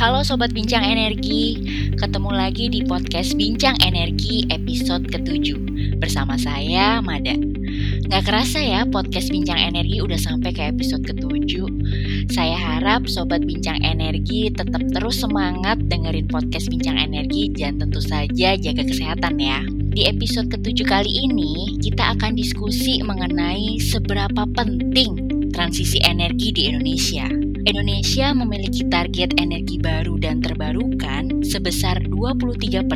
Halo Sobat Bincang Energi, ketemu lagi di podcast Bincang Energi episode ke-7 Bersama saya, Mada. Gak kerasa ya podcast Bincang Energi udah sampai ke episode ke-7 Saya harap Sobat Bincang Energi tetap terus semangat dengerin podcast Bincang Energi Dan tentu saja jaga kesehatan ya. Di episode ke-7 kali ini, kita akan diskusi mengenai seberapa penting transisi energi di Indonesia. Indonesia memiliki target energi baru dan terbarukan sebesar 23%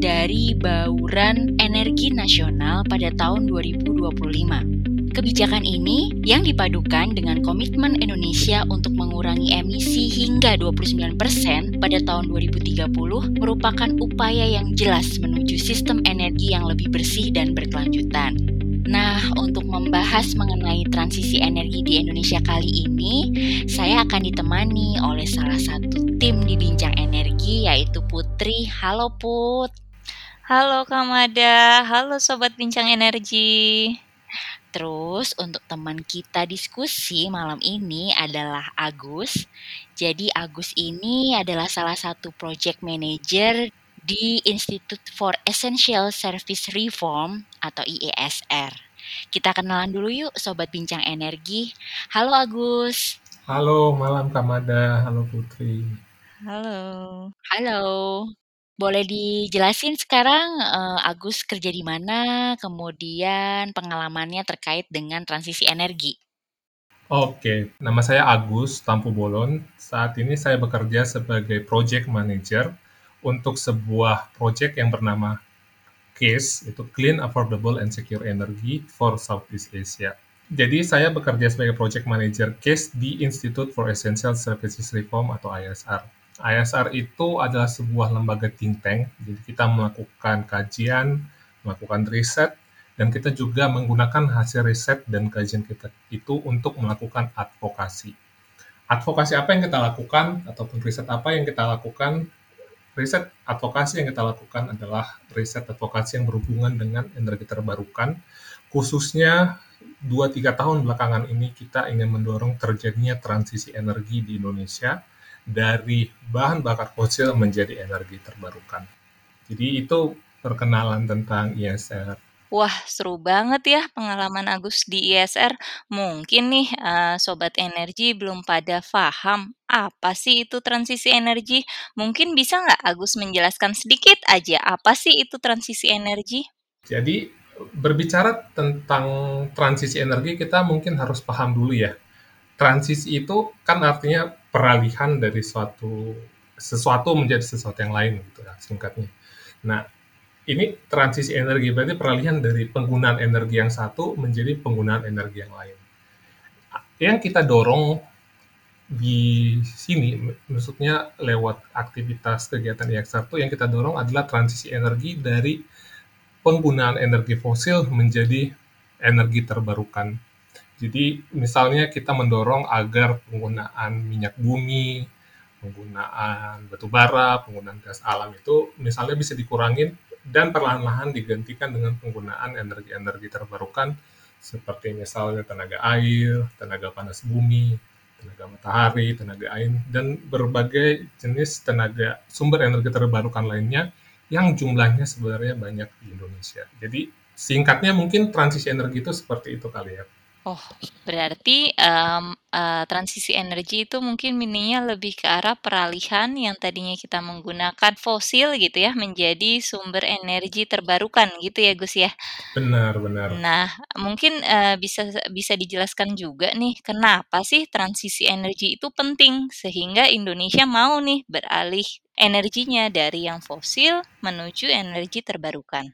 dari bauran energi nasional pada tahun 2025. Kebijakan ini yang dipadukan dengan komitmen Indonesia untuk mengurangi emisi hingga 29% pada tahun 2030 merupakan upaya yang jelas menuju sistem energi yang lebih bersih dan berkelanjutan. Nah, untuk membahas mengenai transisi energi di Indonesia kali ini, saya akan ditemani oleh salah satu tim di Bincang Energi, yaitu Putri. Halo Put. Halo Kamada, halo Sobat Bincang Energi. Terus untuk teman kita diskusi malam ini adalah Agus. Jadi Agus ini adalah salah satu project manager di Institute for Essential Service Reform atau IESR. Kita kenalan dulu yuk Sobat Bincang Energi. Halo Agus. Halo, malam Kamada. Halo Putri. Halo. Halo. Boleh dijelasin sekarang uh, Agus kerja di mana, kemudian pengalamannya terkait dengan transisi energi? Oke, nama saya Agus Tampu Bolon. Saat ini saya bekerja sebagai project manager untuk sebuah project yang bernama CASE, itu Clean, Affordable, and Secure Energy for Southeast Asia. Jadi saya bekerja sebagai project manager CASE di Institute for Essential Services Reform atau ISR. ISR itu adalah sebuah lembaga think tank, jadi kita melakukan kajian, melakukan riset, dan kita juga menggunakan hasil riset dan kajian kita itu untuk melakukan advokasi. Advokasi apa yang kita lakukan, ataupun riset apa yang kita lakukan, riset advokasi yang kita lakukan adalah riset advokasi yang berhubungan dengan energi terbarukan, khususnya 2-3 tahun belakangan ini kita ingin mendorong terjadinya transisi energi di Indonesia dari bahan bakar fosil menjadi energi terbarukan. Jadi itu perkenalan tentang ISR. Wah, seru banget ya pengalaman Agus di ISR. Mungkin nih uh, sobat energi belum pada paham apa sih itu transisi energi. Mungkin bisa nggak Agus menjelaskan sedikit aja apa sih itu transisi energi? Jadi berbicara tentang transisi energi kita mungkin harus paham dulu ya. Transisi itu kan artinya peralihan dari suatu sesuatu menjadi sesuatu yang lain gitu ya singkatnya. Nah, ini transisi energi berarti peralihan dari penggunaan energi yang satu menjadi penggunaan energi yang lain. Yang kita dorong di sini, maksudnya lewat aktivitas kegiatan IX1 yang kita dorong adalah transisi energi dari penggunaan energi fosil menjadi energi terbarukan. Jadi misalnya kita mendorong agar penggunaan minyak bumi, penggunaan batu bara, penggunaan gas alam itu misalnya bisa dikurangin dan perlahan-lahan digantikan dengan penggunaan energi-energi terbarukan seperti misalnya tenaga air, tenaga panas bumi, tenaga matahari, tenaga air, dan berbagai jenis tenaga sumber energi terbarukan lainnya yang jumlahnya sebenarnya banyak di Indonesia. Jadi singkatnya mungkin transisi energi itu seperti itu kali ya. Oh, berarti, um, uh, transisi energi itu mungkin mininya lebih ke arah peralihan yang tadinya kita menggunakan fosil gitu ya, menjadi sumber energi terbarukan gitu ya, Gus, ya? Benar benar. Nah, mungkin, uh, bisa bisa dijelaskan juga nih, kenapa sih transisi energi itu penting, sehingga Indonesia mau nih beralih energinya dari yang fosil menuju energi terbarukan?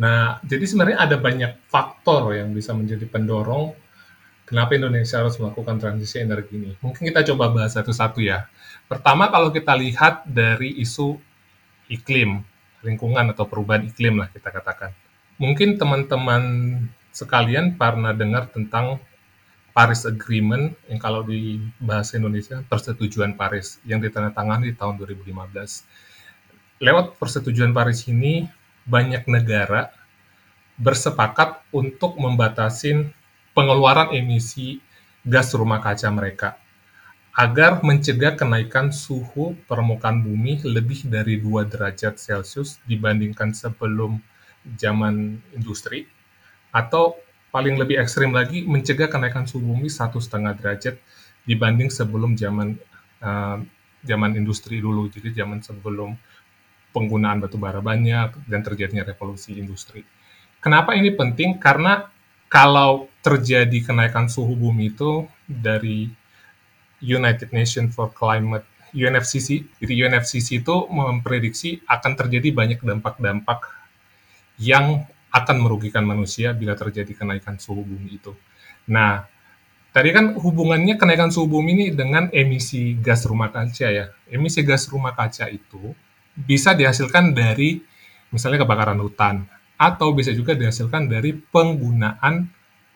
Nah, jadi sebenarnya ada banyak faktor yang bisa menjadi pendorong kenapa Indonesia harus melakukan transisi energi ini. Mungkin kita coba bahas satu-satu ya. Pertama, kalau kita lihat dari isu iklim, lingkungan atau perubahan iklim lah kita katakan. Mungkin teman-teman sekalian pernah dengar tentang Paris Agreement yang kalau di bahasa Indonesia persetujuan Paris yang ditandatangani di tahun 2015. Lewat persetujuan Paris ini banyak negara bersepakat untuk membatasi pengeluaran emisi gas rumah kaca mereka. agar mencegah kenaikan suhu permukaan bumi lebih dari 2 derajat Celcius dibandingkan sebelum zaman industri, atau paling lebih ekstrim lagi, mencegah kenaikan suhu bumi satu setengah derajat dibanding sebelum zaman uh, zaman industri dulu, jadi zaman sebelum penggunaan batu bara banyak dan terjadinya revolusi industri. Kenapa ini penting? Karena kalau terjadi kenaikan suhu bumi itu dari United Nations for Climate UNFCCC. Jadi UNFCCC itu memprediksi akan terjadi banyak dampak-dampak yang akan merugikan manusia bila terjadi kenaikan suhu bumi itu. Nah, tadi kan hubungannya kenaikan suhu bumi ini dengan emisi gas rumah kaca ya. Emisi gas rumah kaca itu bisa dihasilkan dari misalnya kebakaran hutan atau bisa juga dihasilkan dari penggunaan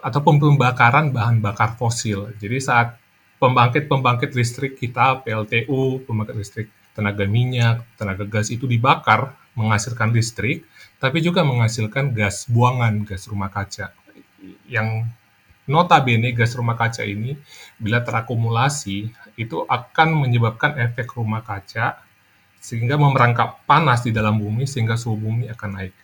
atau pembakaran bahan bakar fosil. Jadi saat pembangkit-pembangkit listrik kita, PLTU, pembangkit listrik tenaga minyak, tenaga gas itu dibakar menghasilkan listrik, tapi juga menghasilkan gas buangan, gas rumah kaca. Yang notabene gas rumah kaca ini bila terakumulasi itu akan menyebabkan efek rumah kaca sehingga memerangkap panas di dalam bumi sehingga suhu bumi akan naik.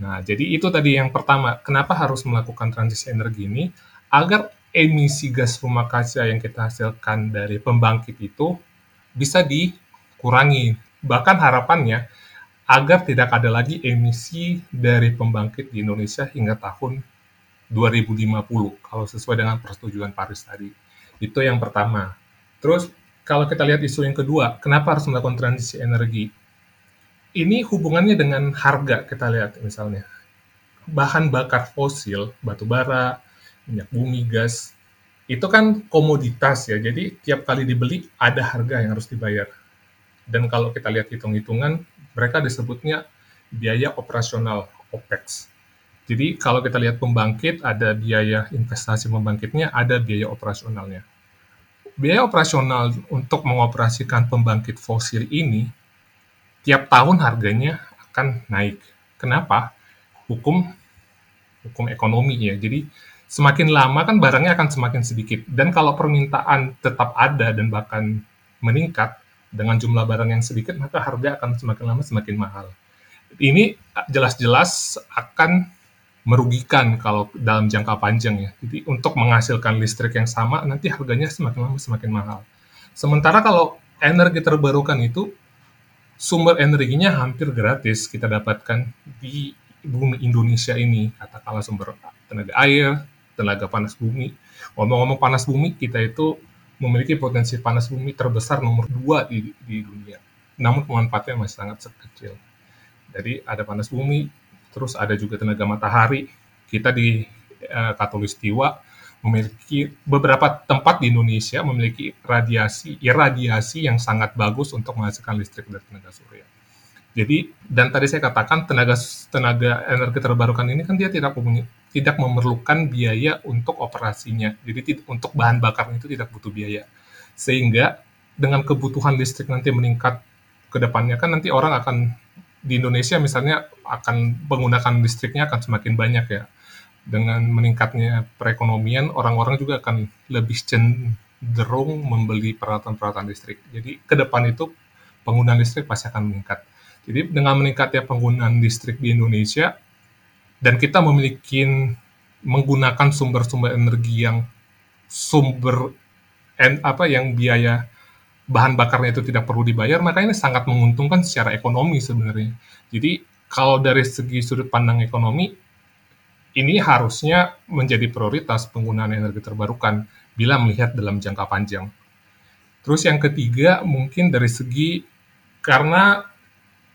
Nah, jadi itu tadi yang pertama, kenapa harus melakukan transisi energi ini agar emisi gas rumah kaca yang kita hasilkan dari pembangkit itu bisa dikurangi. Bahkan harapannya agar tidak ada lagi emisi dari pembangkit di Indonesia hingga tahun 2050 kalau sesuai dengan persetujuan Paris tadi. Itu yang pertama. Terus kalau kita lihat isu yang kedua, kenapa harus melakukan transisi energi? Ini hubungannya dengan harga kita lihat misalnya. Bahan bakar fosil, batu bara, minyak bumi, gas, itu kan komoditas ya, jadi tiap kali dibeli ada harga yang harus dibayar. Dan kalau kita lihat hitung-hitungan, mereka disebutnya biaya operasional OPEX. Jadi kalau kita lihat pembangkit, ada biaya investasi pembangkitnya, ada biaya operasionalnya. Biaya operasional untuk mengoperasikan pembangkit fosil ini, tiap tahun harganya akan naik. Kenapa? Hukum hukum ekonomi ya. Jadi semakin lama kan barangnya akan semakin sedikit. Dan kalau permintaan tetap ada dan bahkan meningkat dengan jumlah barang yang sedikit, maka harga akan semakin lama semakin mahal. Ini jelas-jelas akan merugikan kalau dalam jangka panjang ya. Jadi untuk menghasilkan listrik yang sama, nanti harganya semakin lama semakin mahal. Sementara kalau energi terbarukan itu, sumber energinya hampir gratis kita dapatkan di bumi Indonesia ini, katakanlah sumber tenaga air, tenaga panas bumi. Ngomong-ngomong panas bumi, kita itu memiliki potensi panas bumi terbesar nomor dua di, di dunia. Namun pemanfaatnya masih sangat kecil. Jadi ada panas bumi, terus ada juga tenaga matahari. Kita di uh, Katulistiwa memiliki beberapa tempat di Indonesia memiliki radiasi irradiasi yang sangat bagus untuk menghasilkan listrik dari tenaga surya. Jadi dan tadi saya katakan tenaga tenaga energi terbarukan ini kan dia tidak tidak memerlukan biaya untuk operasinya. Jadi untuk bahan bakar itu tidak butuh biaya. Sehingga dengan kebutuhan listrik nanti meningkat ke depannya kan nanti orang akan di Indonesia misalnya akan menggunakan listriknya akan semakin banyak ya. Dengan meningkatnya perekonomian orang-orang juga akan lebih cenderung membeli peralatan-peralatan listrik. Jadi ke depan itu penggunaan listrik pasti akan meningkat. Jadi dengan meningkatnya penggunaan listrik di Indonesia dan kita memiliki menggunakan sumber-sumber energi yang sumber and apa yang biaya bahan bakarnya itu tidak perlu dibayar, maka ini sangat menguntungkan secara ekonomi sebenarnya. Jadi kalau dari segi sudut pandang ekonomi, ini harusnya menjadi prioritas penggunaan energi terbarukan bila melihat dalam jangka panjang. Terus yang ketiga mungkin dari segi karena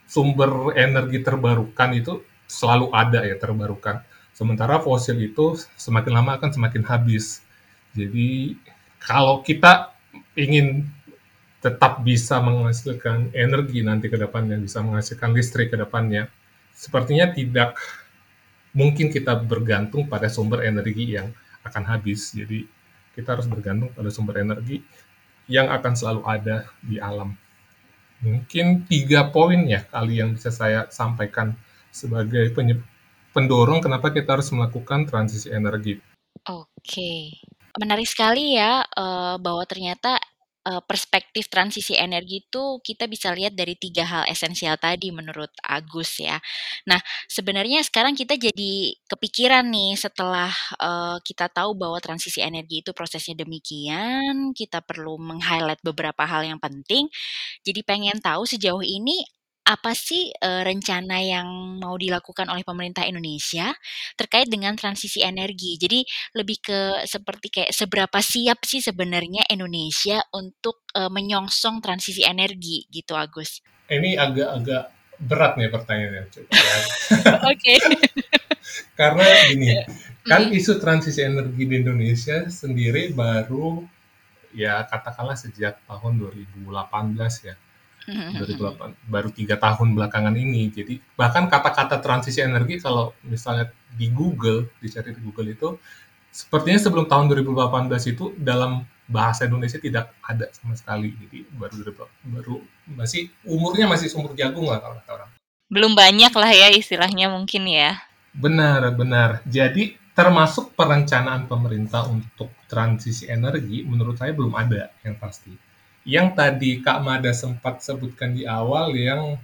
sumber energi terbarukan itu selalu ada ya terbarukan. Sementara fosil itu semakin lama akan semakin habis. Jadi kalau kita ingin tetap bisa menghasilkan energi nanti ke depannya, bisa menghasilkan listrik ke depannya, sepertinya tidak mungkin kita bergantung pada sumber energi yang akan habis. Jadi kita harus bergantung pada sumber energi yang akan selalu ada di alam. Mungkin tiga poin ya kali yang bisa saya sampaikan sebagai pendorong kenapa kita harus melakukan transisi energi. Oke, menarik sekali ya uh, bahwa ternyata uh, perspektif transisi energi itu kita bisa lihat dari tiga hal esensial tadi menurut Agus ya. Nah, sebenarnya sekarang kita jadi kepikiran nih setelah uh, kita tahu bahwa transisi energi itu prosesnya demikian, kita perlu meng-highlight beberapa hal yang penting. Jadi pengen tahu sejauh ini apa sih uh, rencana yang mau dilakukan oleh pemerintah Indonesia terkait dengan transisi energi? Jadi lebih ke seperti kayak seberapa siap sih sebenarnya Indonesia untuk uh, menyongsong transisi energi gitu, Agus? Ini agak-agak berat nih pertanyaannya. Ya. Oke. Karena gini, kan isu transisi energi di Indonesia sendiri baru ya katakanlah sejak tahun 2018 ya 2008 baru tiga tahun belakangan ini. Jadi bahkan kata-kata transisi energi kalau misalnya di Google dicari di Google itu sepertinya sebelum tahun 2018 itu dalam bahasa Indonesia tidak ada sama sekali. Jadi baru baru masih umurnya masih sumur jagung lah kalau kata orang. Belum banyak lah ya istilahnya mungkin ya. Benar, benar. Jadi termasuk perencanaan pemerintah untuk transisi energi menurut saya belum ada yang pasti yang tadi Kak Mada sempat sebutkan di awal yang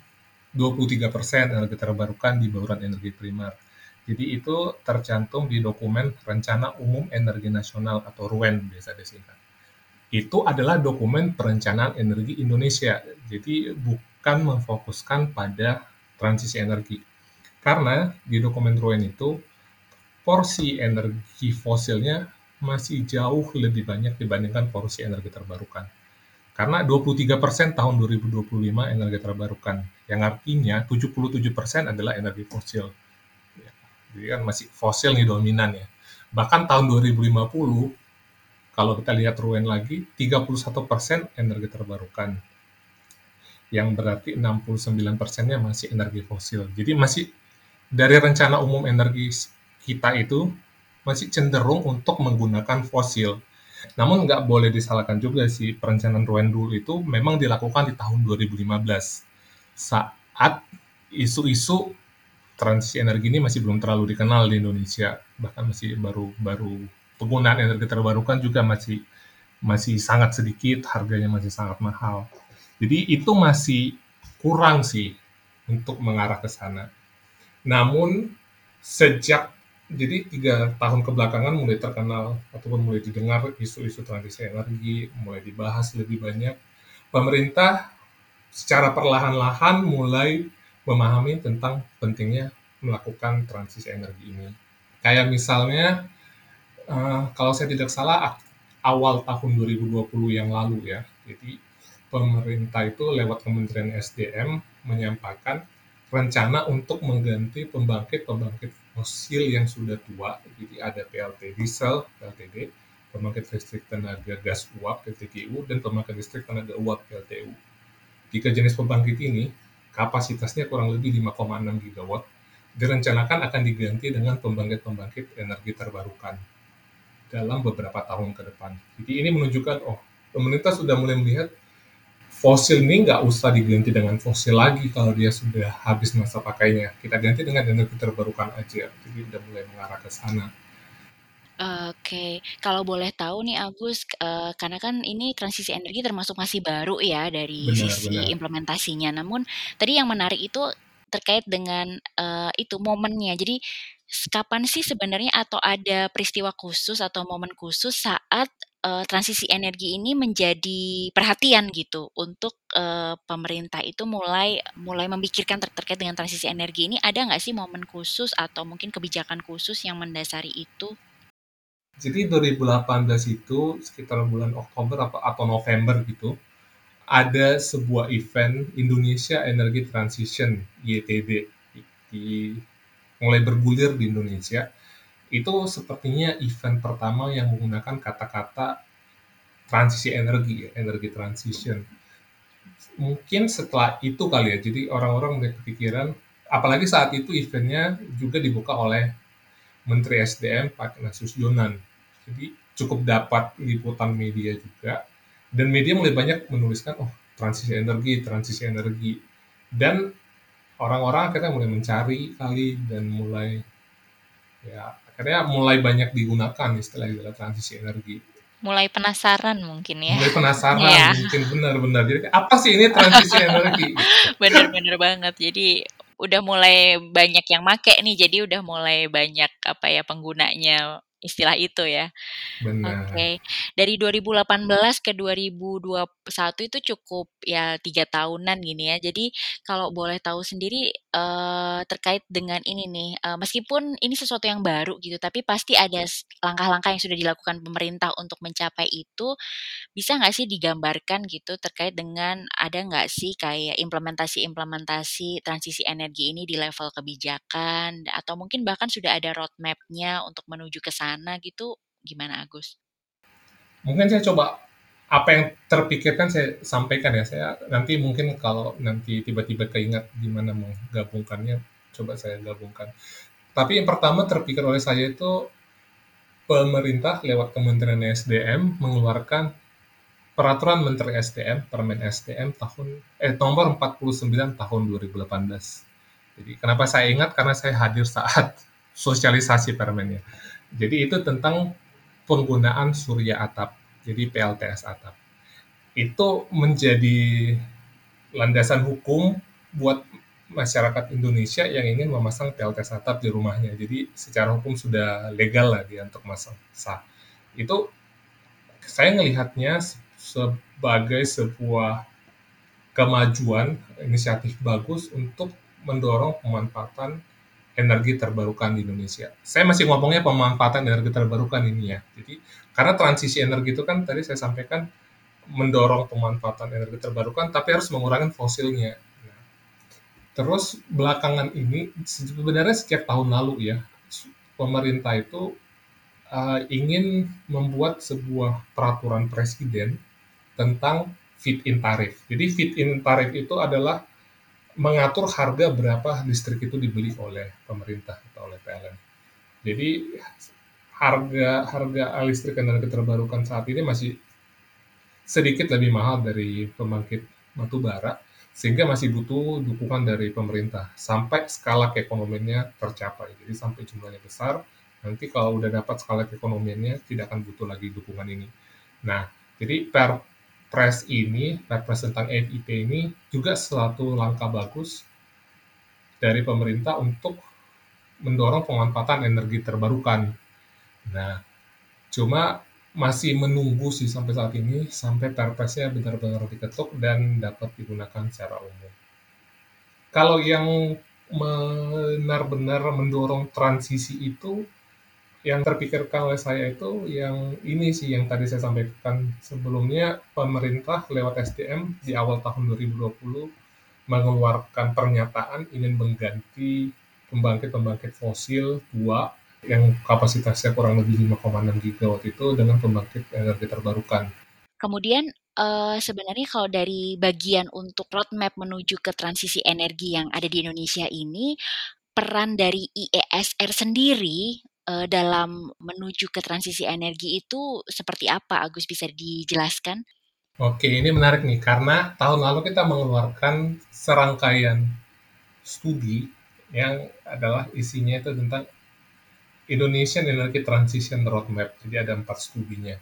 23% energi terbarukan di bauran energi primer. Jadi itu tercantum di dokumen Rencana Umum Energi Nasional atau RUEN biasa disingkat. Itu adalah dokumen perencanaan energi Indonesia. Jadi bukan memfokuskan pada transisi energi. Karena di dokumen RUEN itu porsi energi fosilnya masih jauh lebih banyak dibandingkan porsi energi terbarukan karena 23% tahun 2025 energi terbarukan, yang artinya 77% adalah energi fosil. Ya, jadi kan masih fosil nih dominan ya. Bahkan tahun 2050, kalau kita lihat Ruen lagi, 31% energi terbarukan. Yang berarti 69 persennya masih energi fosil. Jadi masih dari rencana umum energi kita itu masih cenderung untuk menggunakan fosil namun nggak boleh disalahkan juga sih perencanaan Rouen dulu itu memang dilakukan di tahun 2015 saat isu-isu transisi energi ini masih belum terlalu dikenal di Indonesia. Bahkan masih baru baru penggunaan energi terbarukan juga masih masih sangat sedikit harganya masih sangat mahal. Jadi itu masih kurang sih untuk mengarah ke sana. Namun sejak jadi tiga tahun kebelakangan mulai terkenal ataupun mulai didengar isu-isu transisi energi, mulai dibahas lebih banyak. Pemerintah secara perlahan-lahan mulai memahami tentang pentingnya melakukan transisi energi ini. Kayak misalnya, uh, kalau saya tidak salah, awal tahun 2020 yang lalu ya, jadi pemerintah itu lewat Kementerian SDM menyampaikan rencana untuk mengganti pembangkit-pembangkit fosil yang sudah tua, jadi ada PLT diesel, PLTD, pembangkit listrik tenaga gas uap, PTGU, dan pembangkit listrik tenaga uap, PLTU. Tiga jenis pembangkit ini, kapasitasnya kurang lebih 5,6 gigawatt, direncanakan akan diganti dengan pembangkit-pembangkit energi terbarukan dalam beberapa tahun ke depan. Jadi ini menunjukkan, oh, pemerintah sudah mulai melihat fosil ini nggak usah diganti dengan fosil lagi kalau dia sudah habis masa pakainya. Kita ganti dengan energi terbarukan aja. Jadi udah mulai mengarah ke sana. Oke, kalau boleh tahu nih Agus, uh, karena kan ini transisi energi termasuk masih baru ya dari benar, sisi benar. implementasinya. Namun tadi yang menarik itu terkait dengan uh, itu momennya. Jadi kapan sih sebenarnya atau ada peristiwa khusus atau momen khusus saat uh, transisi energi ini menjadi perhatian gitu untuk uh, pemerintah itu mulai mulai memikirkan ter terkait dengan transisi energi ini ada nggak sih momen khusus atau mungkin kebijakan khusus yang mendasari itu? Jadi 2018 itu sekitar bulan Oktober atau, atau November gitu ada sebuah event Indonesia Energy Transition di, di mulai bergulir di Indonesia itu sepertinya event pertama yang menggunakan kata-kata transisi energi, ya, energi transition. Mungkin setelah itu kali ya, jadi orang-orang mulai kepikiran, apalagi saat itu eventnya juga dibuka oleh Menteri SDM Pak Ignatius Jonan. Jadi cukup dapat liputan media juga, dan media mulai banyak menuliskan, oh transisi energi, transisi energi. Dan orang-orang akhirnya mulai mencari kali dan mulai ya akhirnya mulai banyak digunakan istilah istilah transisi energi. Mulai penasaran mungkin ya. Mulai penasaran Iya. mungkin, benar-benar. Jadi apa sih ini transisi energi? Bener banget. Jadi udah mulai banyak yang make nih, jadi udah mulai banyak apa ya, penggunanya istilah itu ya. Benar. Oke. Dari 2018 ke 2021 itu cukup ya 3 tahunan gini ya. Jadi kalau boleh tahu sendiri, eee, terkait dengan ini nih, eee, meskipun ini sesuatu yang baru gitu, tapi pasti ada langkah-langkah yang sudah dilakukan pemerintah untuk mencapai itu, bisa nggak sih digambarkan gitu terkait dengan ada nggak sih kayak implementasi-implementasi transisi energi ini di level kebijakan, atau mungkin bahkan sudah ada road map-nya untuk menuju ke sana gitu, gimana Agus? Mungkin saya coba apa yang terpikirkan saya sampaikan ya. Saya nanti mungkin kalau nanti tiba-tiba keingat gimana menggabungkannya, coba saya gabungkan. Tapi yang pertama terpikir oleh saya itu pemerintah lewat Kementerian SDM mengeluarkan Peraturan Menteri SDM, Permen SDM tahun eh nomor 49 tahun 2018. Jadi kenapa saya ingat karena saya hadir saat sosialisasi permennya. Jadi itu tentang penggunaan surya atap, jadi PLTS atap. Itu menjadi landasan hukum buat masyarakat Indonesia yang ingin memasang PLTS atap di rumahnya. Jadi secara hukum sudah legal lah dia untuk masang sah. Itu saya melihatnya sebagai sebuah kemajuan inisiatif bagus untuk mendorong pemanfaatan energi terbarukan di Indonesia. Saya masih ngomongnya pemanfaatan energi terbarukan ini ya. Jadi karena transisi energi itu kan tadi saya sampaikan mendorong pemanfaatan energi terbarukan, tapi harus mengurangi fosilnya. Nah, terus belakangan ini sebenarnya setiap tahun lalu ya pemerintah itu uh, ingin membuat sebuah peraturan presiden tentang fit-in tarif. Jadi fit-in tarif itu adalah mengatur harga berapa listrik itu dibeli oleh pemerintah atau oleh PLN. Jadi harga harga listrik energi terbarukan saat ini masih sedikit lebih mahal dari pembangkit batu bara sehingga masih butuh dukungan dari pemerintah sampai skala keekonomiannya tercapai. Jadi sampai jumlahnya besar, nanti kalau udah dapat skala keekonomiannya tidak akan butuh lagi dukungan ini. Nah, jadi per Perpres ini, Perpres tentang EIP ini juga suatu langkah bagus dari pemerintah untuk mendorong pemanfaatan energi terbarukan. Nah, cuma masih menunggu sih sampai saat ini sampai perpresnya benar-benar diketuk dan dapat digunakan secara umum. Kalau yang benar-benar mendorong transisi itu yang terpikirkan oleh saya itu yang ini sih yang tadi saya sampaikan sebelumnya pemerintah lewat SDM di awal tahun 2020 mengeluarkan pernyataan ingin mengganti pembangkit-pembangkit fosil tua yang kapasitasnya kurang lebih 5,6 gigawatt itu dengan pembangkit energi terbarukan. Kemudian uh, sebenarnya kalau dari bagian untuk roadmap menuju ke transisi energi yang ada di Indonesia ini, peran dari IESR sendiri uh, dalam menuju ke transisi energi itu seperti apa, Agus bisa dijelaskan? Oke, ini menarik nih karena tahun lalu kita mengeluarkan serangkaian studi yang adalah isinya itu tentang Indonesian Energy Transition Roadmap. Jadi ada empat studinya.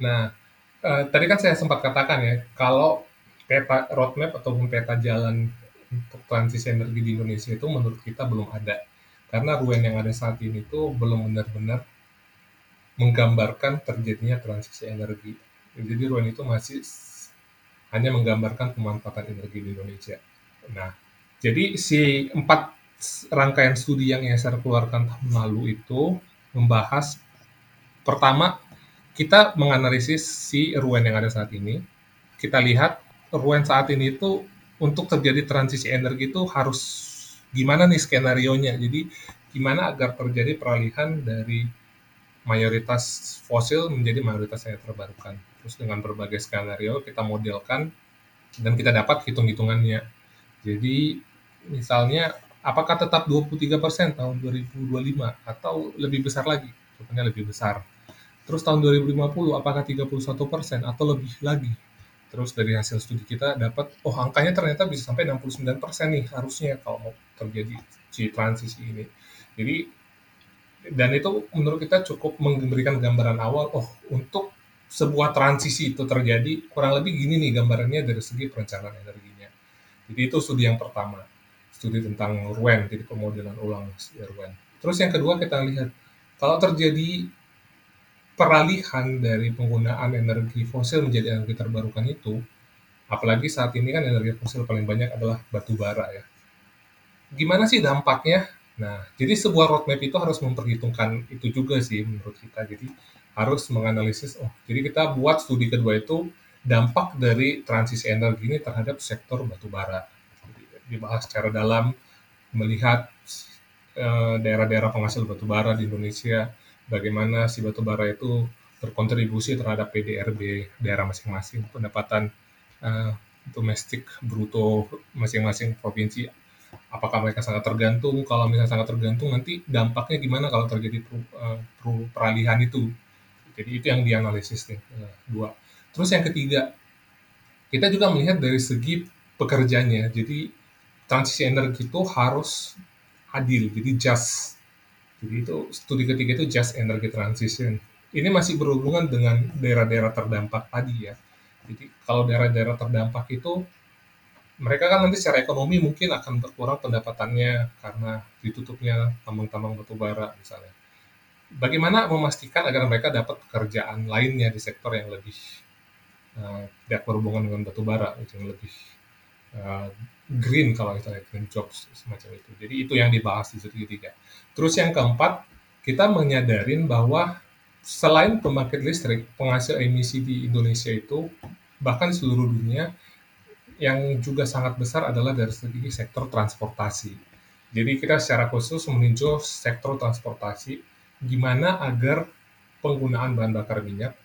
Nah, eh, tadi kan saya sempat katakan ya, kalau peta roadmap ataupun peta jalan untuk transisi energi di Indonesia itu menurut kita belum ada karena RUN yang ada saat ini itu belum benar-benar menggambarkan terjadinya transisi energi. Jadi RUN itu masih hanya menggambarkan pemanfaatan energi di Indonesia. Nah, jadi si empat rangkaian studi yang saya keluarkan tahun lalu itu membahas pertama kita menganalisis si RUN yang ada saat ini. Kita lihat RUN saat ini itu untuk terjadi transisi energi itu harus gimana nih skenario-nya. Jadi gimana agar terjadi peralihan dari mayoritas fosil menjadi mayoritas yang terbarukan. Terus dengan berbagai skenario kita modelkan dan kita dapat hitung-hitungannya. Jadi misalnya apakah tetap 23% tahun 2025 atau lebih besar lagi? Contohnya lebih besar. Terus tahun 2050 apakah 31% atau lebih lagi? Terus dari hasil studi kita dapat, oh angkanya ternyata bisa sampai 69% nih harusnya kalau mau terjadi si transisi ini. Jadi dan itu menurut kita cukup memberikan gambaran awal, oh untuk sebuah transisi itu terjadi, kurang lebih gini nih gambarannya dari segi perencanaan energinya. Jadi itu studi yang pertama, studi tentang RWEN, jadi pemodelan ulang RWEN. Terus yang kedua kita lihat, kalau terjadi peralihan dari penggunaan energi fosil menjadi energi terbarukan itu, apalagi saat ini kan energi fosil paling banyak adalah batu bara ya. Gimana sih dampaknya? Nah, jadi sebuah roadmap itu harus memperhitungkan itu juga sih menurut kita. Jadi harus menganalisis, oh jadi kita buat studi kedua itu dampak dari transisi energi ini terhadap sektor batu bara. Dibahas secara dalam, melihat eh, daerah-daerah penghasil batu bara di Indonesia, bagaimana si batu bara itu berkontribusi terhadap PDRB daerah masing-masing, pendapatan uh, domestik bruto masing-masing provinsi. Apakah mereka sangat tergantung? Kalau misalnya sangat tergantung, nanti dampaknya gimana kalau terjadi uh, peralihan itu? Jadi itu yang dianalisis nih, uh, dua. Terus yang ketiga, kita juga melihat dari segi pekerjanya. Jadi transisi energi itu harus adil, jadi just. Jadi itu studi ketiga itu just energy transition. Ini masih berhubungan dengan daerah-daerah terdampak tadi ya. Jadi kalau daerah-daerah terdampak itu mereka kan nanti secara ekonomi mungkin akan berkurang pendapatannya karena ditutupnya tambang-tambang batu bara misalnya. Bagaimana memastikan agar mereka dapat pekerjaan lainnya di sektor yang lebih uh, tidak berhubungan dengan batu bara, yang lebih uh, green kalau kita green jobs semacam itu. Jadi itu yang dibahas di studi ketiga. Terus yang keempat, kita menyadarin bahwa selain pembangkit listrik, penghasil emisi di Indonesia itu bahkan seluruh dunia yang juga sangat besar adalah dari segi sektor transportasi. Jadi kita secara khusus meninjau sektor transportasi gimana agar penggunaan bahan bakar minyak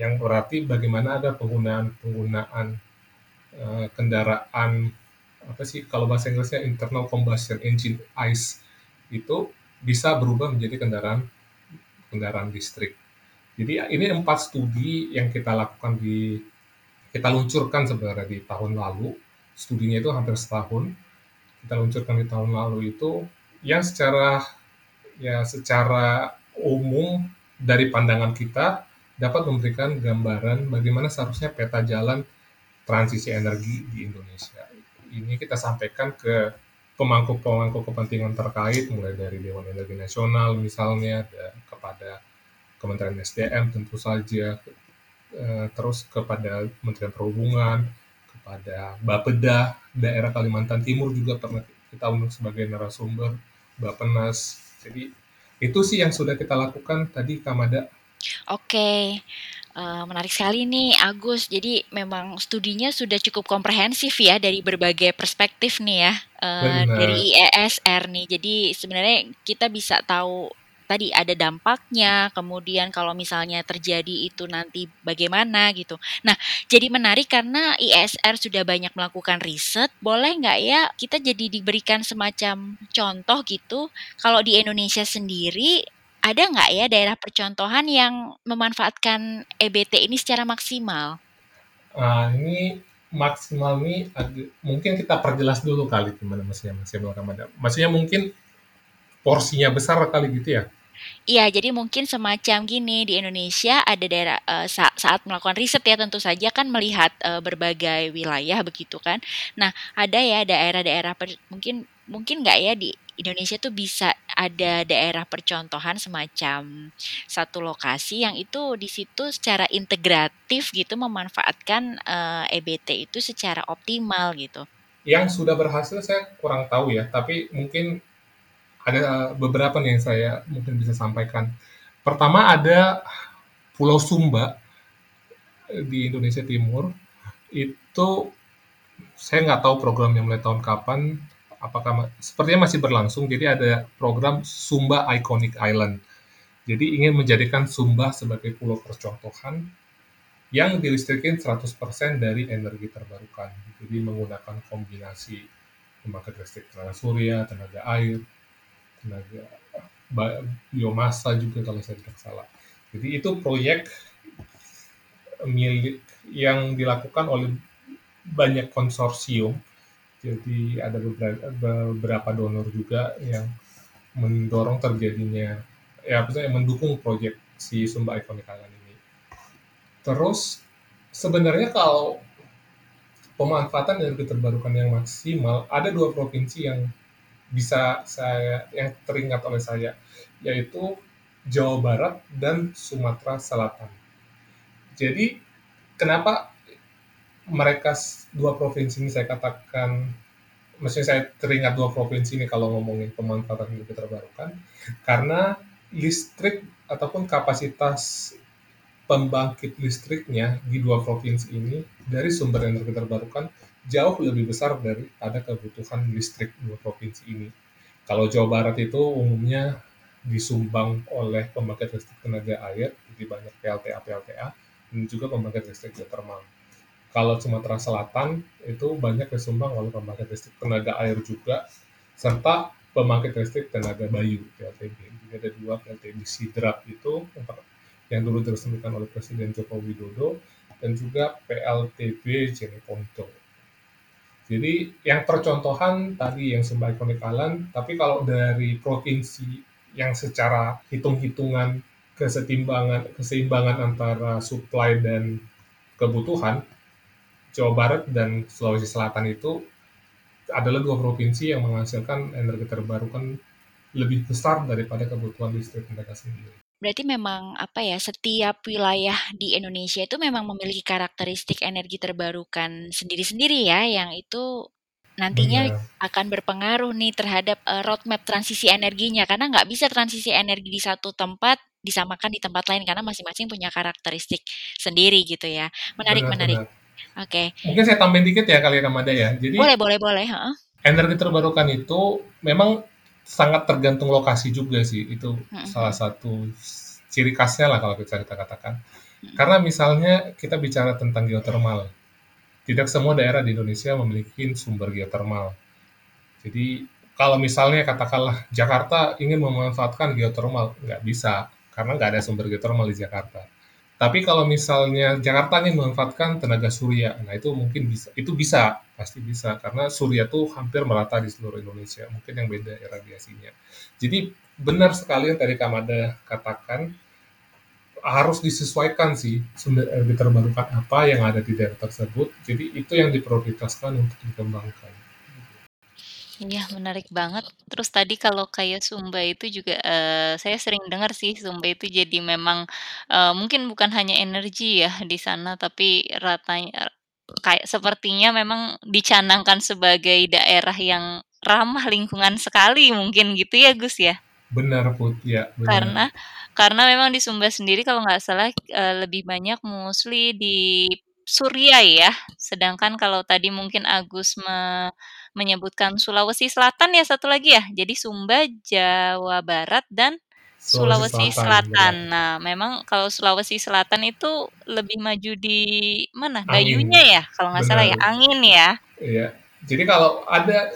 yang berarti bagaimana ada penggunaan penggunaan Eh, kendaraan apa sih kalau bahasa Inggrisnya internal combustion engine ICE itu bisa berubah menjadi kendaraan kendaraan listrik. Jadi ini empat studi yang kita lakukan di kita luncurkan sebenarnya di tahun lalu. Studinya itu hampir setahun. Kita luncurkan di tahun lalu itu yang secara ya secara umum dari pandangan kita dapat memberikan gambaran bagaimana seharusnya peta jalan transisi energi di Indonesia. Ini kita sampaikan ke pemangku-pemangku kepentingan terkait, mulai dari Dewan Energi Nasional misalnya, dan kepada Kementerian SDM tentu saja, eh, terus kepada Kementerian Perhubungan, kepada Bapeda, daerah Kalimantan Timur juga pernah kita undang sebagai narasumber, Bapenas. Jadi itu sih yang sudah kita lakukan tadi Kamada. Oke. Uh, menarik sekali nih Agus. Jadi memang studinya sudah cukup komprehensif ya dari berbagai perspektif nih ya uh, dari IESR nih. Jadi sebenarnya kita bisa tahu tadi ada dampaknya, kemudian kalau misalnya terjadi itu nanti bagaimana gitu. Nah, jadi menarik karena ISR sudah banyak melakukan riset, boleh nggak ya kita jadi diberikan semacam contoh gitu, kalau di Indonesia sendiri ada nggak ya daerah percontohan yang memanfaatkan EBT ini secara maksimal? Nah, ini maksimal nih mungkin kita perjelas dulu kali gimana maksudnya maksimal Ramadan. Maksudnya mungkin porsinya besar kali gitu ya? Iya, jadi mungkin semacam gini di Indonesia ada daerah uh, sa saat melakukan riset ya tentu saja kan melihat uh, berbagai wilayah begitu kan. Nah, ada ya daerah-daerah mungkin mungkin nggak ya di Indonesia tuh bisa ada daerah percontohan semacam satu lokasi yang itu di situ secara integratif gitu memanfaatkan uh, eh, EBT itu secara optimal gitu. Yang sudah berhasil saya kurang tahu ya, tapi mungkin ada beberapa nih yang saya mungkin bisa sampaikan. Pertama ada Pulau Sumba di Indonesia Timur itu saya nggak tahu programnya mulai tahun kapan apakah sepertinya masih berlangsung. Jadi ada program Sumba Iconic Island. Jadi ingin menjadikan Sumba sebagai pulau percontohan yang dilistrikin 100% dari energi terbarukan. Jadi menggunakan kombinasi pembangkit listrik tenaga surya, tenaga air, tenaga biomasa juga kalau saya tidak salah. Jadi itu proyek milik yang dilakukan oleh banyak konsorsium jadi ada beberapa, donor juga yang mendorong terjadinya ya maksudnya mendukung proyek si Sumba Iconic Island ini. Terus sebenarnya kalau pemanfaatan energi terbarukan yang maksimal, ada dua provinsi yang bisa saya yang teringat oleh saya, yaitu Jawa Barat dan Sumatera Selatan. Jadi kenapa mereka dua provinsi ini saya katakan maksudnya saya teringat dua provinsi ini kalau ngomongin pemanfaatan energi terbarukan karena listrik ataupun kapasitas pembangkit listriknya di dua provinsi ini dari sumber energi terbarukan jauh lebih besar daripada kebutuhan listrik dua provinsi ini. Kalau Jawa Barat itu umumnya disumbang oleh pembangkit listrik tenaga air, jadi banyak PLTA-PLTA, dan juga pembangkit listrik geothermal. Kalau Sumatera Selatan itu banyak disumbang oleh pembangkit listrik tenaga air juga, serta pembangkit listrik tenaga bayu PLTB. Jadi ada dua PLTB Sidrap itu yang dulu diresmikan oleh Presiden Joko Widodo dan juga PLTB Jeneponto. Jadi yang percontohan tadi yang Sumbai Konekalan, tapi kalau dari provinsi yang secara hitung-hitungan kesetimbangan keseimbangan antara supply dan kebutuhan Jawa Barat dan Sulawesi Selatan itu adalah dua provinsi yang menghasilkan energi terbarukan lebih besar daripada kebutuhan listrik mereka sendiri. Berarti memang apa ya, setiap wilayah di Indonesia itu memang memiliki karakteristik energi terbarukan sendiri-sendiri ya, yang itu nantinya Benar. akan berpengaruh nih terhadap uh, roadmap transisi energinya karena nggak bisa transisi energi di satu tempat disamakan di tempat lain karena masing-masing punya karakteristik sendiri gitu ya. Menarik, Benar, menarik. Oke. Mungkin saya tambahin dikit ya kali Ramada ya. Jadi Boleh, boleh, boleh. heeh. energi terbarukan itu memang sangat tergantung lokasi juga sih. Itu Mm-mm. salah satu ciri khasnya lah kalau kita kita katakan. Mm-mm. Karena misalnya kita bicara tentang geothermal, tidak semua daerah di Indonesia memiliki sumber geothermal. Jadi kalau misalnya katakanlah Jakarta ingin memanfaatkan geothermal, nggak bisa karena nggak ada sumber geothermal di Jakarta. Tapi kalau misalnya Jakarta ingin memanfaatkan tenaga surya, nah itu mungkin bisa, itu bisa, pasti bisa, karena surya tuh hampir merata di seluruh Indonesia, mungkin yang beda radiasinya. Jadi benar sekali yang tadi Kamada katakan, harus disesuaikan sih sumber energi terbarukan apa yang ada di daerah tersebut, jadi itu yang diprioritaskan untuk dikembangkan. Iya, menarik banget. Terus tadi kalau kayak Sumba itu juga, eee, saya sering dengar sih Sumba itu jadi memang, eee, mungkin bukan hanya energi ya di sana, tapi ratanya kayak sepertinya memang dicanangkan sebagai daerah yang ramah lingkungan sekali mungkin gitu ya, Gus, ya? Benar, Put, ya, benar. Karena karena memang di Sumba sendiri kalau nggak salah, eee, lebih banyak mostly di surya ya, sedangkan kalau tadi mungkin Agus me menyebutkan Sulawesi Selatan ya satu lagi ya? Jadi Sumba, Jawa Barat, dan Sulawesi Sulawesi Selatan. Selatan. Nah, memang kalau Sulawesi Selatan itu lebih maju di mana? Angin, Dayunya ya kalau nggak salah ya? Angin ya? Iya. Jadi kalau ada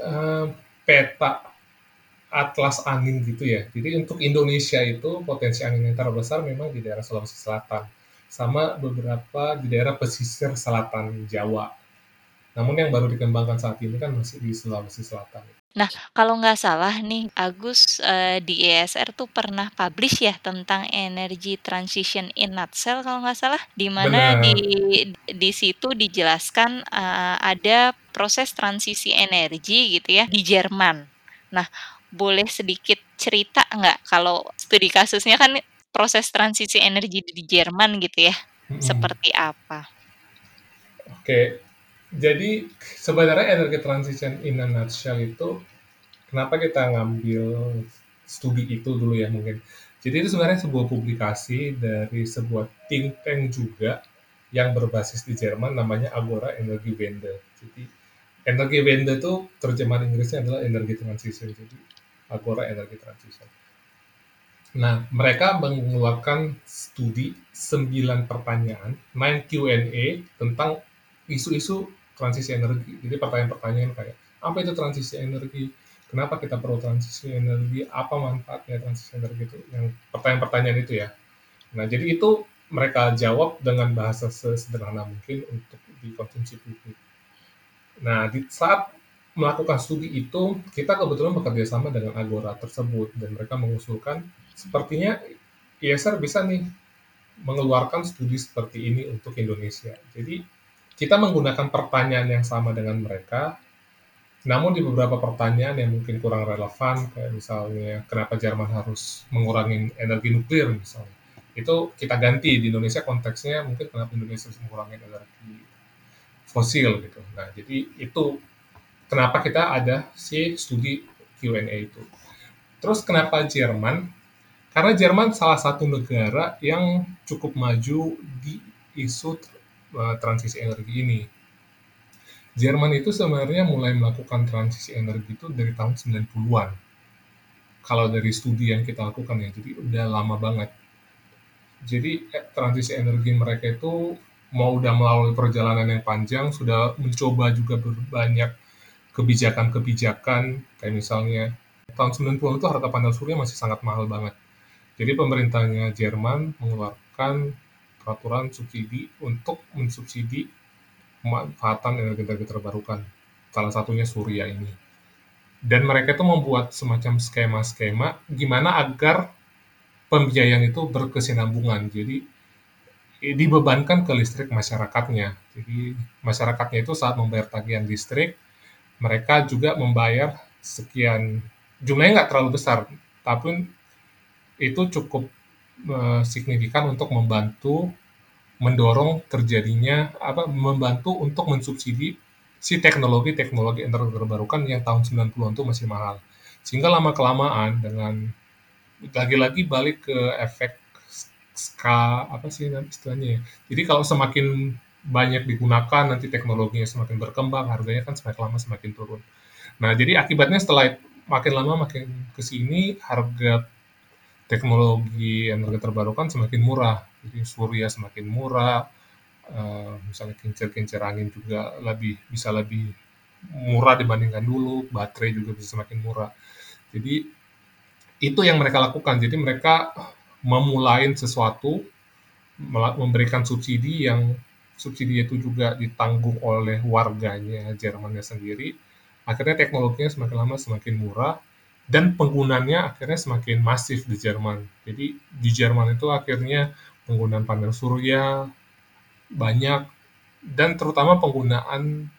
eh, peta atlas angin gitu ya. Jadi untuk Indonesia itu potensi angin yang terbesar memang di daerah Sulawesi Selatan, sama beberapa di daerah pesisir selatan Jawa. Namun yang baru dikembangkan saat ini kan masih di Sulawesi Selatan. Nah, kalau nggak salah nih, Agus eh, di ESR tuh pernah publish ya tentang energy transition in nutshell kalau nggak salah, di mana di di situ dijelaskan eh, ada proses transisi energi gitu ya di Jerman. Nah, boleh sedikit cerita nggak kalau studi kasusnya kan proses transisi energi di Jerman gitu ya, Mm-mm. seperti apa? Oke, jadi sebenarnya energi transition in a nutshell itu kenapa kita ngambil studi itu dulu ya mungkin. Jadi itu sebenarnya sebuah publikasi dari sebuah think tank juga yang berbasis di Jerman namanya Agora Energy Wende. Jadi energi Wende itu terjemahan Inggrisnya adalah energi transition. Jadi Agora Energy Transition. Nah, mereka mengeluarkan studi 9 pertanyaan, 9 Q&A tentang isu-isu transisi energi. Jadi pertanyaan-pertanyaan kayak, apa itu transisi energi? Kenapa kita perlu transisi energi? Apa manfaatnya transisi energi itu? Yang pertanyaan-pertanyaan itu ya. Nah, jadi itu mereka jawab dengan bahasa sesederhana mungkin untuk dikonsumsi publik. Nah, di saat melakukan studi itu, kita kebetulan bekerja sama dengan Agora tersebut dan mereka mengusulkan sepertinya ISR bisa nih mengeluarkan studi seperti ini untuk Indonesia. Jadi kita menggunakan pertanyaan yang sama dengan mereka, namun di beberapa pertanyaan yang mungkin kurang relevan, kayak misalnya kenapa Jerman harus mengurangi energi nuklir misalnya, itu kita ganti di Indonesia konteksnya mungkin kenapa Indonesia harus mengurangi energi fosil gitu. Nah jadi itu kenapa kita ada si studi Q&A itu. Terus kenapa Jerman? Karena Jerman salah satu negara yang cukup maju di isu uh, transisi energi ini. Jerman itu sebenarnya mulai melakukan transisi energi itu dari tahun 90-an. Kalau dari studi yang kita lakukan ya, jadi udah lama banget. Jadi eh, transisi energi mereka itu mau udah melalui perjalanan yang panjang, sudah mencoba juga berbanyak kebijakan-kebijakan, kayak misalnya tahun 90 itu harta panel surya masih sangat mahal banget jadi pemerintahnya Jerman mengeluarkan peraturan subsidi untuk mensubsidi pemanfaatan energi-energi terbarukan. Salah satunya surya ini. Dan mereka itu membuat semacam skema-skema gimana agar pembiayaan itu berkesinambungan. Jadi dibebankan ke listrik masyarakatnya. Jadi masyarakatnya itu saat membayar tagihan listrik, mereka juga membayar sekian jumlahnya nggak terlalu besar, tapi itu cukup uh, signifikan untuk membantu mendorong terjadinya apa membantu untuk mensubsidi si teknologi-teknologi energi terbarukan yang tahun 90-an itu masih mahal. Sehingga lama kelamaan dengan lagi-lagi balik ke efek ska apa sih nanti istilahnya ya. Jadi kalau semakin banyak digunakan nanti teknologinya semakin berkembang, harganya kan semakin lama semakin turun. Nah, jadi akibatnya setelah makin lama makin ke sini harga teknologi energi terbarukan semakin murah. Jadi surya semakin murah, uh, misalnya kincir-kincir angin juga lebih bisa lebih murah dibandingkan dulu, baterai juga bisa semakin murah. Jadi itu yang mereka lakukan. Jadi mereka memulai sesuatu, memberikan subsidi yang subsidi itu juga ditanggung oleh warganya Jermannya sendiri. Akhirnya teknologinya semakin lama semakin murah, dan penggunanya akhirnya semakin masif di Jerman. Jadi di Jerman itu akhirnya penggunaan panel surya banyak dan terutama penggunaan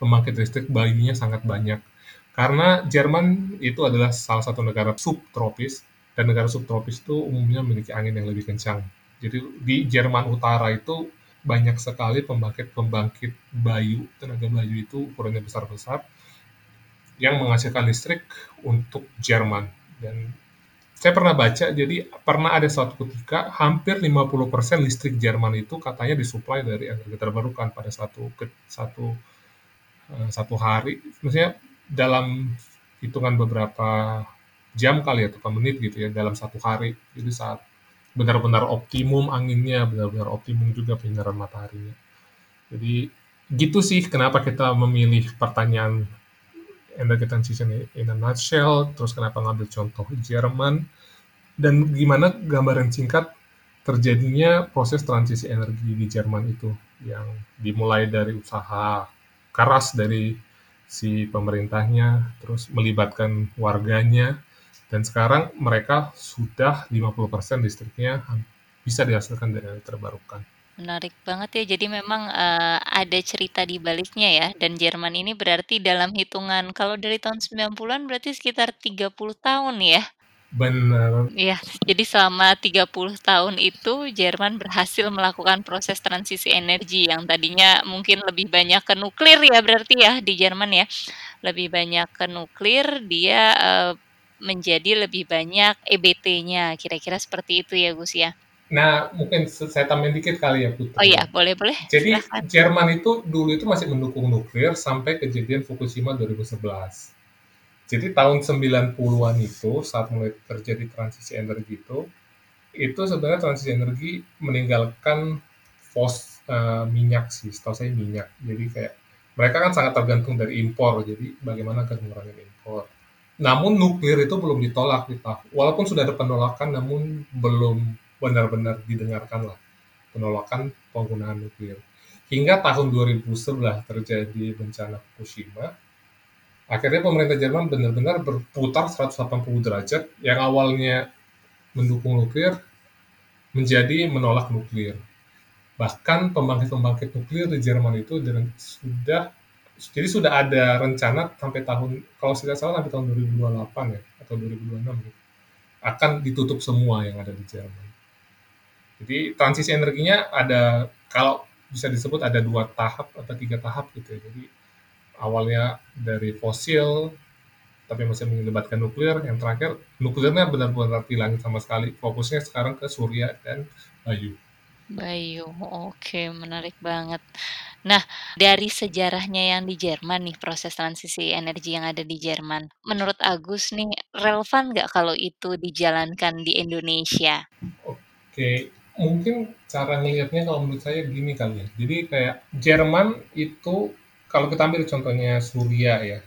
pembangkit listrik bayinya sangat banyak. Karena Jerman itu adalah salah satu negara subtropis dan negara subtropis itu umumnya memiliki angin yang lebih kencang. Jadi di Jerman Utara itu banyak sekali pembangkit-pembangkit bayu, tenaga bayu itu ukurannya besar-besar yang menghasilkan listrik untuk Jerman. Dan saya pernah baca, jadi pernah ada suatu ketika hampir 50% listrik Jerman itu katanya disuplai dari energi terbarukan pada satu satu uh, satu hari. Maksudnya dalam hitungan beberapa jam kali atau menit gitu ya dalam satu hari. Jadi saat benar-benar optimum anginnya, benar-benar optimum juga penyinaran mataharinya. Jadi gitu sih kenapa kita memilih pertanyaan energy transition in a nutshell, terus kenapa ngambil contoh Jerman, dan gimana gambaran singkat terjadinya proses transisi energi di Jerman itu yang dimulai dari usaha keras dari si pemerintahnya, terus melibatkan warganya, dan sekarang mereka sudah 50% listriknya bisa dihasilkan dari terbarukan. Menarik banget ya, jadi memang, uh, ada cerita di baliknya ya, dan Jerman ini berarti dalam hitungan kalau dari tahun 90-an berarti sekitar 30 tahun ya? Benar. Iya, jadi selama 30 tahun itu Jerman berhasil melakukan proses transisi energi yang tadinya mungkin lebih banyak ke nuklir ya berarti ya di Jerman ya? Lebih banyak ke nuklir, dia, uh, menjadi lebih banyak EBT-nya, kira-kira seperti itu ya, Gus, ya? Nah, mungkin saya tambahin dikit kali ya Putri. Oh iya, boleh boleh. Jadi Silahkan. Jerman itu dulu itu masih mendukung nuklir sampai kejadian Fukushima 2011. Jadi tahun 90-an itu saat mulai terjadi transisi energi itu, itu sebenarnya transisi energi meninggalkan fos uh, minyak sih, setahu saya minyak. Jadi kayak mereka kan sangat tergantung dari impor, jadi bagaimana akan mengurangi impor. Namun nuklir itu belum ditolak, walaupun sudah ada penolakan, namun belum benar-benar didengarkan lah penolakan penggunaan nuklir. Hingga tahun 2011 terjadi bencana Fukushima, akhirnya pemerintah Jerman benar-benar berputar 180 derajat yang awalnya mendukung nuklir menjadi menolak nuklir. Bahkan pembangkit-pembangkit nuklir di Jerman itu sudah jadi sudah ada rencana sampai tahun kalau tidak salah sampai tahun 2028 ya atau 2026 gitu, akan ditutup semua yang ada di Jerman. Jadi transisi energinya ada kalau bisa disebut ada dua tahap atau tiga tahap gitu ya. Jadi awalnya dari fosil tapi masih melibatkan nuklir. Yang terakhir nuklirnya benar-benar hilang sama sekali. Fokusnya sekarang ke surya dan bayu. Bayu, oke menarik banget. Nah, dari sejarahnya yang di Jerman nih, proses transisi energi yang ada di Jerman, menurut Agus nih, relevan nggak kalau itu dijalankan di Indonesia? Oke, mungkin cara ngelihatnya kalau menurut saya gini kali ya. Jadi kayak Jerman itu kalau kita ambil contohnya surya ya,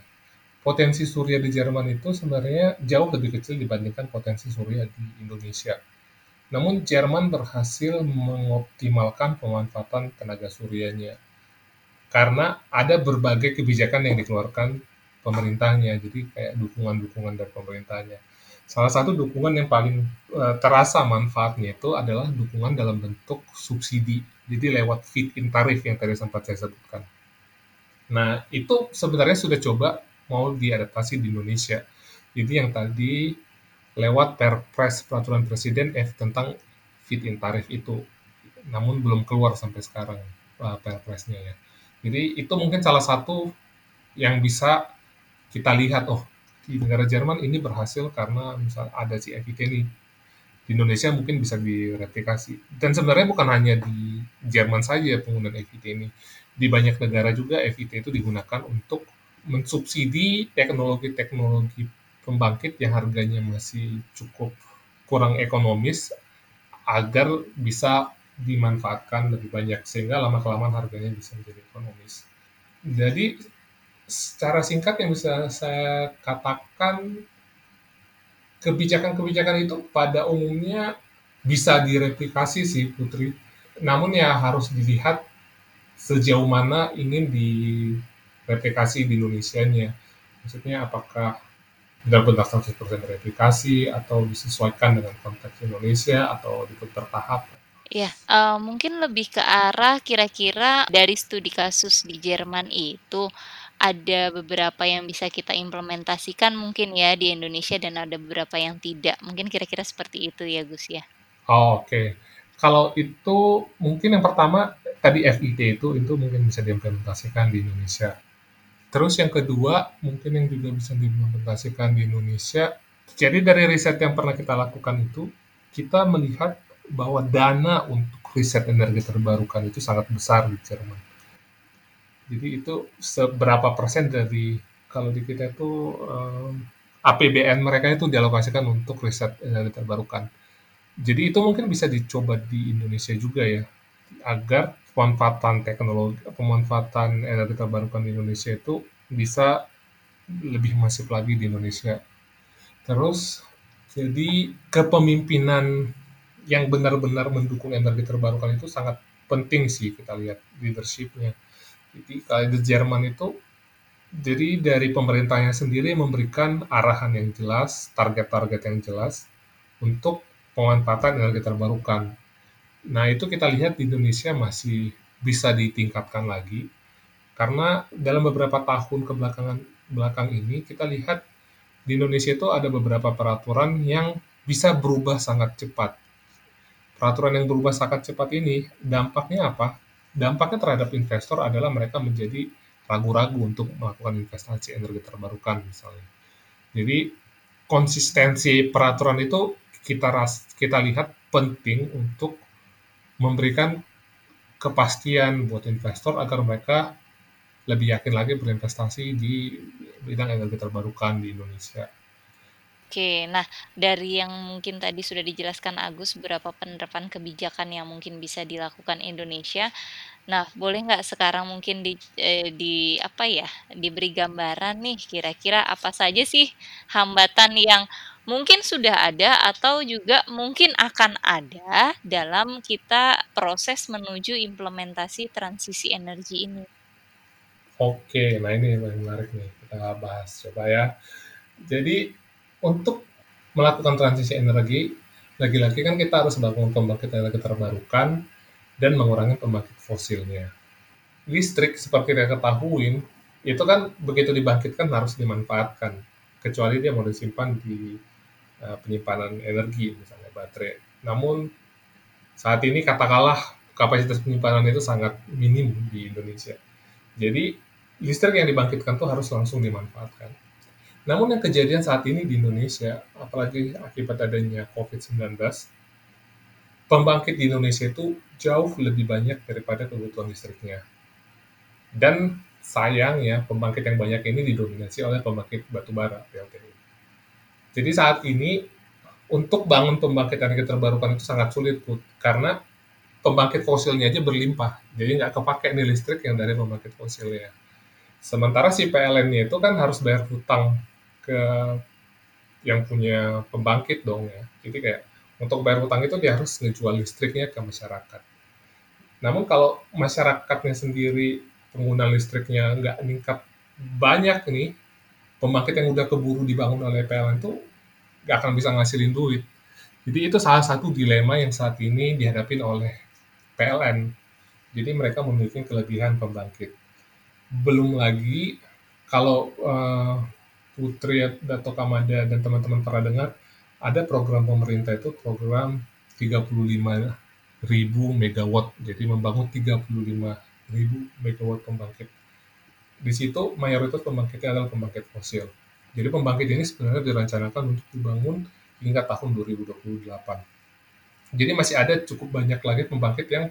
potensi surya di Jerman itu sebenarnya jauh lebih kecil dibandingkan potensi surya di Indonesia. Namun Jerman berhasil mengoptimalkan pemanfaatan tenaga suryanya. Karena ada berbagai kebijakan yang dikeluarkan pemerintahnya, jadi kayak dukungan-dukungan dari pemerintahnya. Salah satu dukungan yang paling uh, terasa manfaatnya itu adalah dukungan dalam bentuk subsidi, jadi lewat feed-in tarif yang tadi sempat saya sebutkan. Nah, itu sebenarnya sudah coba mau diadaptasi di Indonesia. Jadi yang tadi lewat Perpres Peraturan Presiden F tentang fit-in tarif itu. Namun belum keluar sampai sekarang uh, Perpresnya ya. Jadi itu mungkin salah satu yang bisa kita lihat, oh di negara Jerman ini berhasil karena misal ada si FIT ini. Di Indonesia mungkin bisa direplikasi. Dan sebenarnya bukan hanya di Jerman saja penggunaan FIT ini. Di banyak negara juga FIT itu digunakan untuk mensubsidi teknologi-teknologi pembangkit yang harganya masih cukup kurang ekonomis agar bisa dimanfaatkan lebih banyak sehingga lama-kelamaan harganya bisa menjadi ekonomis. Jadi secara singkat yang bisa saya katakan kebijakan-kebijakan itu pada umumnya bisa direplikasi sih Putri. Namun ya harus dilihat sejauh mana ingin direplikasi di Indonesia-nya. Maksudnya apakah benar-benar 100% replikasi atau disesuaikan dengan konteks Indonesia atau itu bertahap? Ya, uh, mungkin lebih ke arah kira-kira dari studi kasus di Jerman itu ada beberapa yang bisa kita implementasikan mungkin ya di Indonesia dan ada beberapa yang tidak. Mungkin kira-kira seperti itu ya Gus ya. Oh, Oke. Kalau itu mungkin yang pertama tadi FIT itu itu mungkin bisa diimplementasikan di Indonesia. Terus yang kedua, mungkin yang juga bisa diimplementasikan di Indonesia, jadi dari riset yang pernah kita lakukan itu, kita melihat bahwa dana untuk riset energi terbarukan itu sangat besar di Jerman. Jadi itu seberapa persen dari kalau di kita itu um, APBN mereka itu dialokasikan untuk riset energi terbarukan. Jadi itu mungkin bisa dicoba di Indonesia juga ya, agar pemanfaatan teknologi, pemanfaatan energi terbarukan di Indonesia itu bisa lebih masif lagi di Indonesia. Terus, jadi kepemimpinan yang benar-benar mendukung energi terbarukan itu sangat penting sih kita lihat leadershipnya. Jadi kalau di Jerman itu, jadi dari pemerintahnya sendiri memberikan arahan yang jelas, target-target yang jelas untuk pemanfaatan energi terbarukan Nah, itu kita lihat di Indonesia masih bisa ditingkatkan lagi, karena dalam beberapa tahun kebelakangan belakang ini kita lihat di Indonesia itu ada beberapa peraturan yang bisa berubah sangat cepat. Peraturan yang berubah sangat cepat ini dampaknya apa? Dampaknya terhadap investor adalah mereka menjadi ragu-ragu untuk melakukan investasi energi terbarukan misalnya. Jadi konsistensi peraturan itu kita ras, kita lihat penting untuk memberikan kepastian buat investor agar mereka lebih yakin lagi berinvestasi di bidang energi terbarukan di Indonesia. Oke, nah dari yang mungkin tadi sudah dijelaskan Agus beberapa penerapan kebijakan yang mungkin bisa dilakukan Indonesia. Nah, boleh nggak sekarang mungkin di, eh, di apa ya, diberi gambaran nih kira-kira apa saja sih hambatan yang mungkin sudah ada atau juga mungkin akan ada dalam kita proses menuju implementasi transisi energi ini? Oke, nah ini yang menarik nih kita bahas coba ya. Jadi untuk melakukan transisi energi, lagi-lagi kan kita harus bangun pembangkit energi terbarukan dan mengurangi pembangkit fosilnya. Listrik seperti yang ketahui itu kan begitu dibangkitkan harus dimanfaatkan, kecuali dia mau disimpan di uh, penyimpanan energi, misalnya baterai. Namun saat ini katakanlah kapasitas penyimpanan itu sangat minim di Indonesia. Jadi listrik yang dibangkitkan itu harus langsung dimanfaatkan. Namun yang kejadian saat ini di Indonesia, apalagi akibat adanya COVID-19, pembangkit di Indonesia itu jauh lebih banyak daripada kebutuhan listriknya. Dan sayangnya pembangkit yang banyak ini didominasi oleh pembangkit batu bara PLTU. Jadi saat ini untuk bangun pembangkit energi terbarukan itu sangat sulit Put, karena pembangkit fosilnya aja berlimpah. Jadi nggak kepake nih listrik yang dari pembangkit fosilnya. Sementara si PLN-nya itu kan harus bayar hutang ke yang punya pembangkit dong ya. Jadi kayak untuk bayar hutang itu dia harus ngejual listriknya ke masyarakat. Namun kalau masyarakatnya sendiri pengguna listriknya nggak meningkat banyak nih, pembangkit yang udah keburu dibangun oleh PLN itu nggak akan bisa ngasilin duit. Jadi itu salah satu dilema yang saat ini dihadapin oleh PLN. Jadi mereka memiliki kelebihan pembangkit. Belum lagi kalau uh, Putri atau Kamada dan teman-teman pernah dengar, ada program pemerintah itu program 35 ribu megawatt. Jadi membangun 35 ribu megawatt pembangkit. Di situ mayoritas pembangkitnya adalah pembangkit fosil. Jadi pembangkit ini sebenarnya direncanakan untuk dibangun hingga tahun 2028. Jadi masih ada cukup banyak lagi pembangkit yang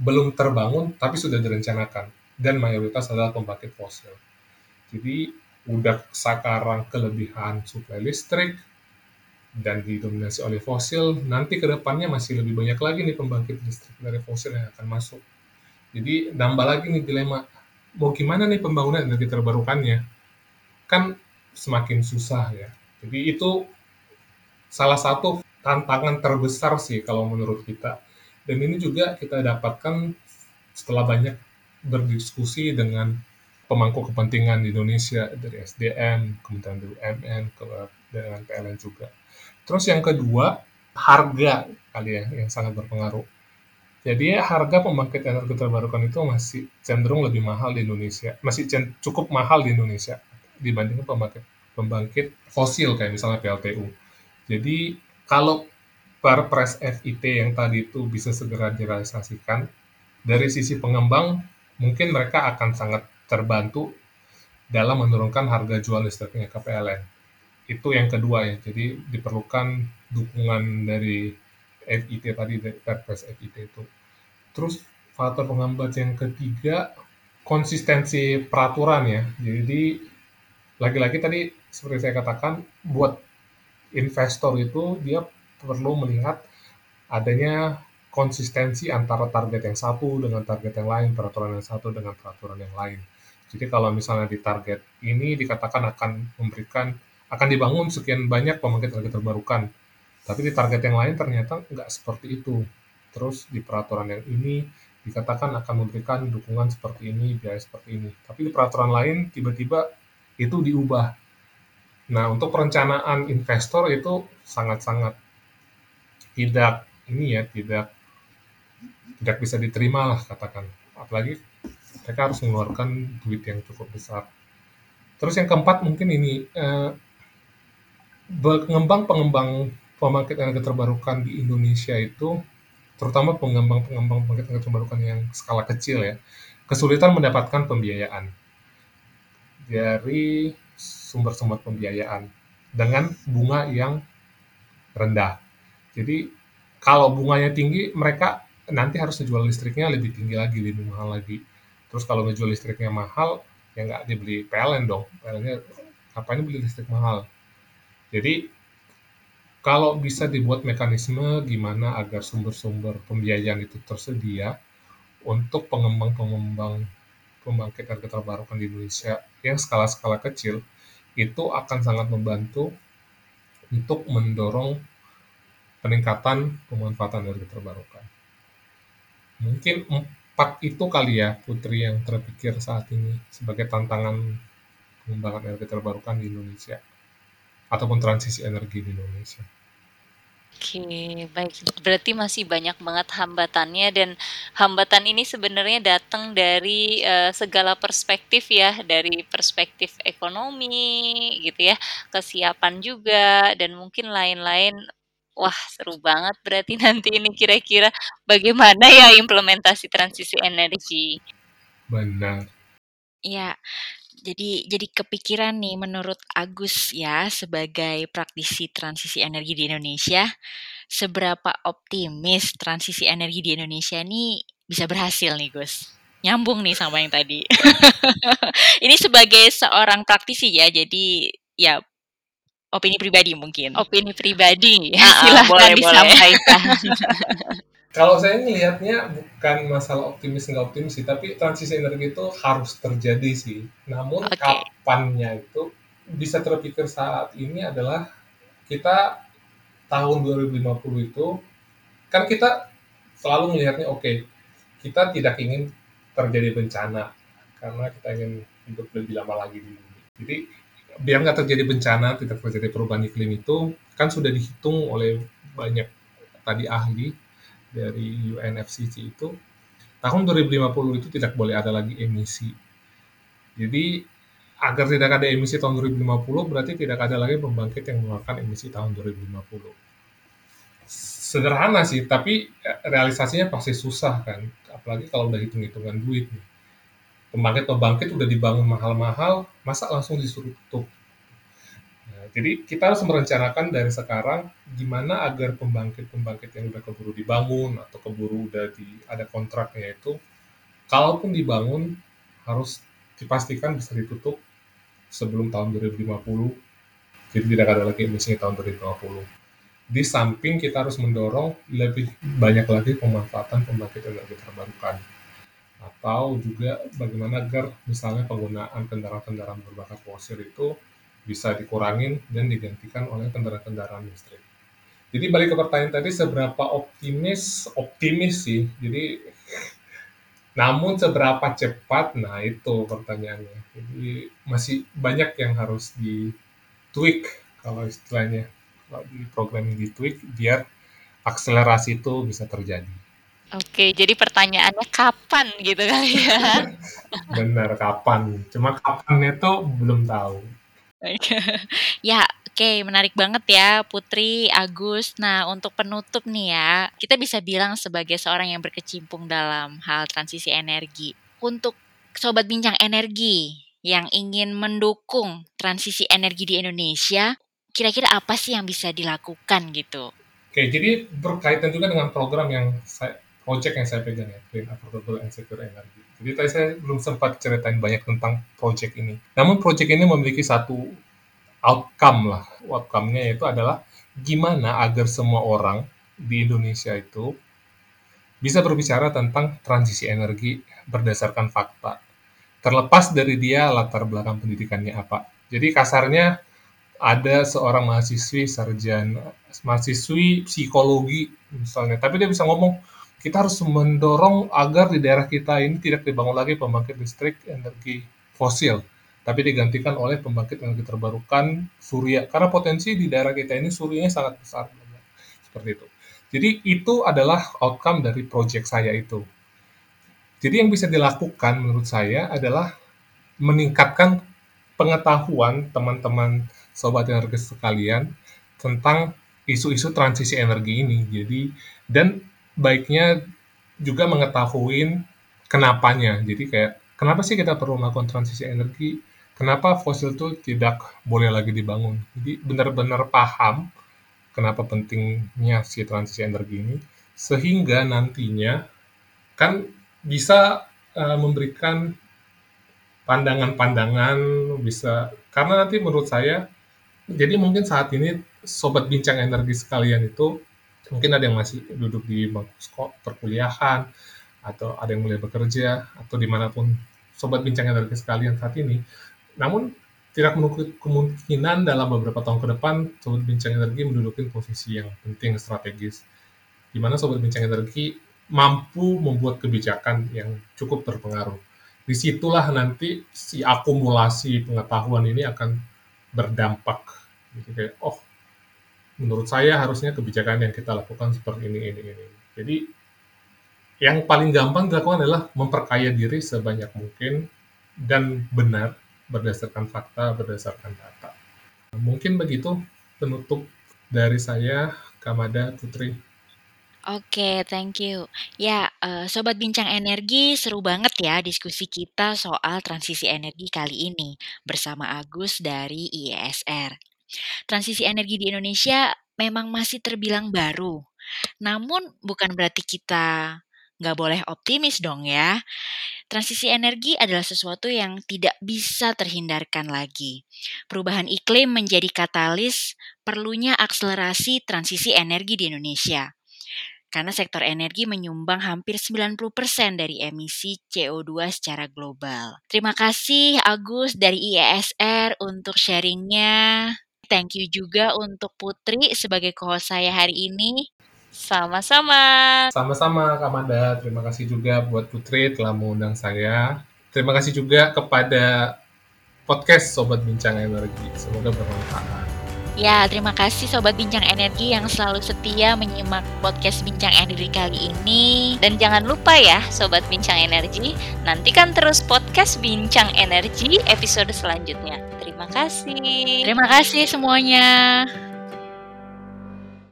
belum terbangun tapi sudah direncanakan dan mayoritas adalah pembangkit fosil. Jadi udah sekarang kelebihan suplai listrik dan didominasi oleh fosil, nanti ke depannya masih lebih banyak lagi nih pembangkit listrik dari fosil yang akan masuk. Jadi nambah lagi nih dilema, mau gimana nih pembangunan energi terbarukannya? Kan semakin susah ya. Jadi itu salah satu tantangan terbesar sih kalau menurut kita. Dan ini juga kita dapatkan setelah banyak berdiskusi dengan pemangku kepentingan di Indonesia dari SDM, Kementerian BUMN, ke, dengan PLN juga. Terus yang kedua, harga kali ya yang sangat berpengaruh. Jadi harga pembangkit energi terbarukan itu masih cenderung lebih mahal di Indonesia, masih cukup mahal di Indonesia dibandingkan pembangkit pembangkit fosil kayak misalnya PLTU. Jadi kalau Perpres FIT yang tadi itu bisa segera direalisasikan, dari sisi pengembang mungkin mereka akan sangat terbantu dalam menurunkan harga jual listriknya ke PLN. Itu yang kedua ya, jadi diperlukan dukungan dari FIT tadi, dari Perpres FIT itu. Terus faktor penghambat yang ketiga, konsistensi peraturan ya. Jadi lagi-lagi tadi seperti saya katakan, buat investor itu dia perlu melihat adanya konsistensi antara target yang satu dengan target yang lain, peraturan yang satu dengan peraturan yang lain. Jadi kalau misalnya di target ini dikatakan akan memberikan akan dibangun sekian banyak pembangkit energi terbarukan, tapi di target yang lain ternyata nggak seperti itu. Terus di peraturan yang ini dikatakan akan memberikan dukungan seperti ini, biaya seperti ini. Tapi di peraturan lain tiba-tiba itu diubah. Nah, untuk perencanaan investor itu sangat-sangat tidak ini ya, tidak tidak bisa diterima lah katakan. Apalagi mereka harus mengeluarkan duit yang cukup besar. Terus yang keempat mungkin ini eh, pengembang-pengembang pembangkit energi terbarukan di Indonesia itu, terutama pengembang-pengembang pembangkit energi terbarukan yang skala kecil ya, kesulitan mendapatkan pembiayaan dari sumber-sumber pembiayaan dengan bunga yang rendah. Jadi kalau bunganya tinggi, mereka nanti harus jual listriknya lebih tinggi lagi, lebih mahal lagi. Terus kalau ngejual listriknya mahal, ya nggak dibeli PLN dong. PLN-nya ini beli listrik mahal. Jadi kalau bisa dibuat mekanisme gimana agar sumber-sumber pembiayaan itu tersedia untuk pengembang-pengembang pembangkit energi terbarukan di Indonesia yang skala-skala kecil itu akan sangat membantu untuk mendorong peningkatan pemanfaatan energi terbarukan. Mungkin empat itu kali ya Putri yang terpikir saat ini sebagai tantangan pengembangan energi terbarukan di Indonesia ataupun transisi energi di Indonesia. Oke, baik. Berarti masih banyak banget hambatannya dan hambatan ini sebenarnya datang dari, eee, segala perspektif ya, dari perspektif ekonomi gitu ya, kesiapan juga dan mungkin lain-lain. Wah, seru banget berarti nanti ini kira-kira bagaimana ya implementasi transisi energi. Benar. Iya, jadi jadi kepikiran nih menurut Agus ya, sebagai praktisi transisi energi di Indonesia, seberapa optimis transisi energi di Indonesia nih bisa berhasil nih, Gus? Nyambung nih sama yang tadi. Ini sebagai seorang praktisi ya, jadi ya opini pribadi mungkin. Opini pribadi, Ah, ah, silahkan boleh, boleh. disampaikan. Kalau saya ngelihatnya bukan masalah optimis nggak optimis sih, tapi transisi energi itu harus terjadi sih. Namun Oke. kapannya itu bisa terpikir saat ini adalah kita tahun 2050 itu kan kita selalu melihatnya oke kita tidak ingin terjadi bencana karena kita ingin hidup lebih lama lagi di bumi. Jadi biar nggak terjadi bencana, tidak terjadi perubahan iklim itu kan sudah dihitung oleh banyak tadi ahli dari UNFCCC itu tahun 2050 itu tidak boleh ada lagi emisi. Jadi agar tidak ada emisi tahun 2050 berarti tidak ada lagi pembangkit yang mengeluarkan emisi tahun 2050. Sederhana sih, tapi realisasinya pasti susah kan, apalagi kalau udah hitung-hitungan duit nih. Pembangkit-pembangkit udah dibangun mahal-mahal, masa langsung disuruh tutup? Nah, jadi kita harus merencanakan dari sekarang gimana agar pembangkit-pembangkit yang udah keburu dibangun atau keburu udah di, ada kontraknya itu, kalaupun dibangun harus dipastikan bisa ditutup sebelum tahun 2050. Jadi tidak ada lagi emisi tahun 2050 di samping kita harus mendorong lebih banyak lagi pemanfaatan pembangkit energi terbarukan atau juga bagaimana agar misalnya penggunaan kendaraan-kendaraan berbakat fosil itu bisa dikurangin dan digantikan oleh kendaraan-kendaraan listrik. Jadi balik ke pertanyaan tadi seberapa optimis optimis sih. Jadi namun seberapa cepat nah itu pertanyaannya. Jadi masih banyak yang harus di tweak kalau istilahnya di programming di tweak biar akselerasi itu bisa terjadi. Oke, jadi pertanyaannya kapan gitu kali ya? Benar, kapan. Cuma kapannya tuh belum tahu. ya, oke, menarik banget ya Putri, Agus. Nah, untuk penutup nih ya, kita bisa bilang sebagai seorang yang berkecimpung dalam hal transisi energi. Untuk sobat bincang energi yang ingin mendukung transisi energi di Indonesia, kira-kira apa sih yang bisa dilakukan gitu? Oke, jadi berkaitan juga dengan program yang saya, project yang saya pegang ya, Clean Affordable and Secure Energy. Jadi tadi saya belum sempat ceritain banyak tentang project ini. Namun project ini memiliki satu outcome lah. Outcome-nya itu adalah gimana agar semua orang di Indonesia itu bisa berbicara tentang transisi energi berdasarkan fakta. Terlepas dari dia latar belakang pendidikannya apa. Jadi kasarnya ada seorang mahasiswi sarjana, mahasiswi psikologi misalnya, tapi dia bisa ngomong, kita harus mendorong agar di daerah kita ini tidak dibangun lagi pembangkit listrik energi fosil, tapi digantikan oleh pembangkit energi terbarukan surya, karena potensi di daerah kita ini suryanya sangat besar. Seperti itu. Jadi itu adalah outcome dari project saya itu. Jadi yang bisa dilakukan menurut saya adalah meningkatkan pengetahuan teman-teman sobat energi sekalian tentang isu-isu transisi energi ini. Jadi dan baiknya juga mengetahui kenapanya. Jadi kayak kenapa sih kita perlu melakukan transisi energi? Kenapa fosil itu tidak boleh lagi dibangun? Jadi benar-benar paham kenapa pentingnya si transisi energi ini sehingga nantinya kan bisa uh, memberikan pandangan-pandangan bisa karena nanti menurut saya jadi mungkin saat ini sobat bincang energi sekalian itu mungkin ada yang masih duduk di bangku sekolah perkuliahan atau ada yang mulai bekerja atau di mana pun sobat bincang energi sekalian saat ini. Namun tidak menutup kemungkinan dalam beberapa tahun ke depan sobat bincang energi menduduki posisi yang penting strategis di mana sobat bincang energi mampu membuat kebijakan yang cukup berpengaruh di situlah nanti si akumulasi pengetahuan ini akan berdampak. Gitu kayak oh menurut saya harusnya kebijakan yang kita lakukan seperti ini, ini, ini. Jadi yang paling gampang dilakukan adalah memperkaya diri sebanyak mungkin dan benar berdasarkan fakta, berdasarkan data. Mungkin begitu penutup dari saya, Kamada Putri. Oke, thank you. Ya, uh, Sobat Bincang Energi, seru banget ya diskusi kita soal transisi energi kali ini bersama Agus dari IESR. Transisi energi di Indonesia memang masih terbilang baru, namun bukan berarti kita nggak boleh optimis dong ya. Transisi energi adalah sesuatu yang tidak bisa terhindarkan lagi. Perubahan iklim menjadi katalis perlunya akselerasi transisi energi di Indonesia karena sektor energi menyumbang hampir 90% dari emisi CO2 secara global. Terima kasih Agus dari IESR untuk sharingnya. Thank you juga untuk Putri sebagai co-host saya hari ini. Sama-sama. Sama-sama Kak Manda. Terima kasih juga buat Putri telah mengundang saya. Terima kasih juga kepada podcast Sobat Bincang Energi. Semoga bermanfaat. Ya, terima kasih Sobat Bincang Energi yang selalu setia menyimak podcast Bincang Energi kali ini. Dan jangan lupa ya Sobat Bincang Energi, nantikan terus podcast Bincang Energi episode selanjutnya. Terima kasih. Terima kasih semuanya.